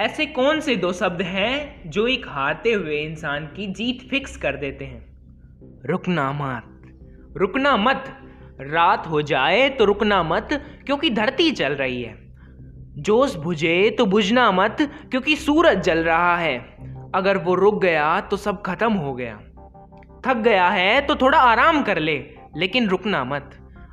ऐसे कौन से दो शब्द हैं जो एक हारते हुए इंसान की जीत फिक्स कर देते हैं? रुकना मत। रुकना मत। रात हो जाए तो रुकना मत, क्योंकि धरती चल रही है। जोश बुझे तो बुझना मत, क्योंकि सूरज जल रहा है। अगर वो रुक गया तो सब खत्म हो गया। थक गया है तो थोड़ा आराम कर ले, लेकिन रुकना मत।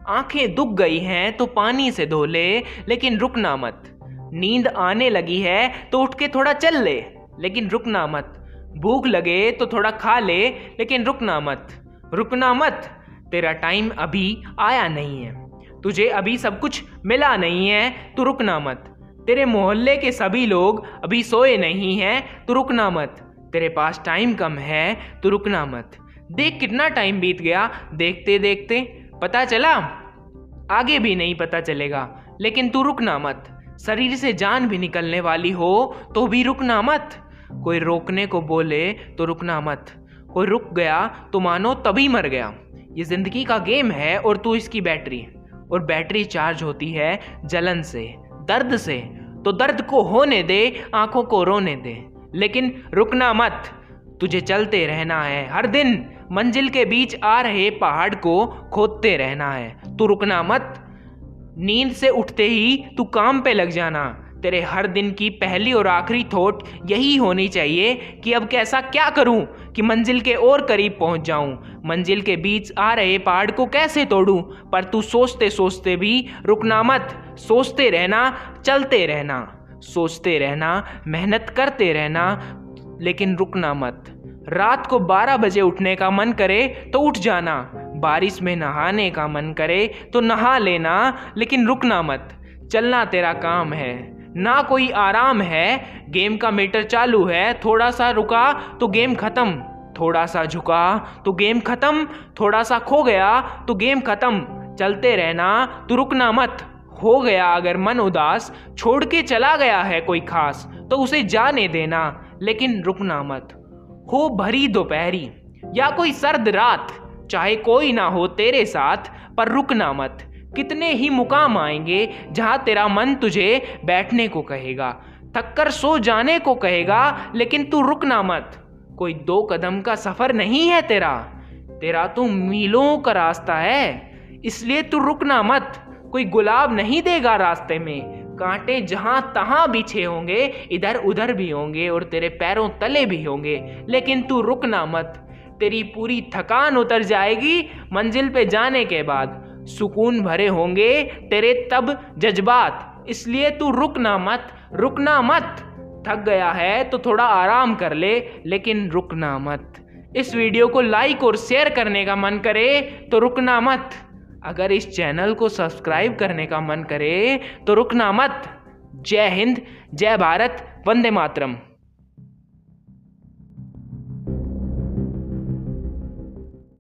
आँखें दुख गई हैं तो पानी से धो ले, लेकिन रुकना मत। नींद आने लगी है तो उठ के थोड़ा चल ले। लेकिन रुकना मत। भूख लगे तो थोड़ा खा ले, लेकिन रुकना मत। रुकना मत। तेरा टाइम अभी आया नहीं है। तुझे अभी सब कुछ मिला नहीं है तो रुकना मत। तेरे मोहल्ले के सभी लोग अभी सोए नहीं हैं तो रुकना मत। तेरे पास टाइम कम है तो रुकना मत। देख कितना टाइम बीत गया देखते देखते पता चला? आगे भी नहीं पता चलेगा, लेकिन तू रुकना मत। शरीर से जान भी निकलने वाली हो तो भी रुकना मत। कोई रोकने को बोले तो रुकना मत। कोई रुक गया तो मानो तभी मर गया। ये ज़िंदगी का गेम है, और तू इसकी बैटरी। और बैटरी चार्ज होती है जलन से, दर्द से। तो दर्द को होने दे, आँखों को रोने दे। लेकिन रुकना मत। तुझे चलते रहना है, हर दिन। मंजिल के बीच आ रहे पहाड़ को खोदते रहना है। तू रुकना मत। नींद से उठते ही तू काम पे लग जाना। तेरे हर दिन की पहली और आखिरी थॉट यही होनी चाहिए कि अब कैसा क्या करूँ कि मंजिल के और करीब पहुँच जाऊँ। मंजिल के बीच आ रहे पहाड़ को कैसे तोड़ूं? पर तू सोचते सोचते भी रुकना मत। सोचते रहना, चलते रहना। सोचते रहना, मेहनत करते रहना, लेकिन रुकना मत। रात को 12 बजे उठने का मन करे तो उठ जाना। बारिश में नहाने का मन करे तो नहा लेना, लेकिन रुकना मत। चलना तेरा काम है। ना कोई आराम है। गेम का मीटर चालू है। थोड़ा सा रुका तो गेम ख़त्म। थोड़ा सा झुका तो गेम ख़त्म। थोड़ा सा खो गया तो गेम ख़त्म। चलते रहना तो रुकना मत। हो गया अगर मन उदास, छोड़ के चला गया है कोई खास तो उसे जाने देना, लेकिन रुकना मत। हो भरी दोपहरी, या कोई सर्द रात। चाहे कोई ना हो तेरे साथ, पर रुकना मत। कितने ही मुकाम आएँगे जहाँ तेरा मन तुझे बैठने को कहेगा, थककर सो जाने को कहेगा, लेकिन तू रुकना मत। कोई दो कदम का सफ़र नहीं है तेरा। तेरा तो मीलों का रास्ता है, इसलिए तू रुकना मत। कोई गुलाब नहीं देगा रास्ते में। कांटे जहाँ तहां बिछे होंगे इधर उधर भी होंगे और तेरे पैरों तले भी होंगे, लेकिन तू रुकना मत। तेरी पूरी थकान उतर जाएगी मंजिल पे जाने के बाद। सुकून भरे होंगे तेरे तब जज्बात। इसलिए तू रुकना मत रुकना मत। थक गया है तो थोड़ा आराम कर ले, लेकिन रुकना मत। इस वीडियो को लाइक और शेयर करने का मन करे तो रुकना मत। अगर इस चैनल को सब्सक्राइब करने का मन करे तो रुकना मत। जय हिंद, जय भारत, वंदे मातरम।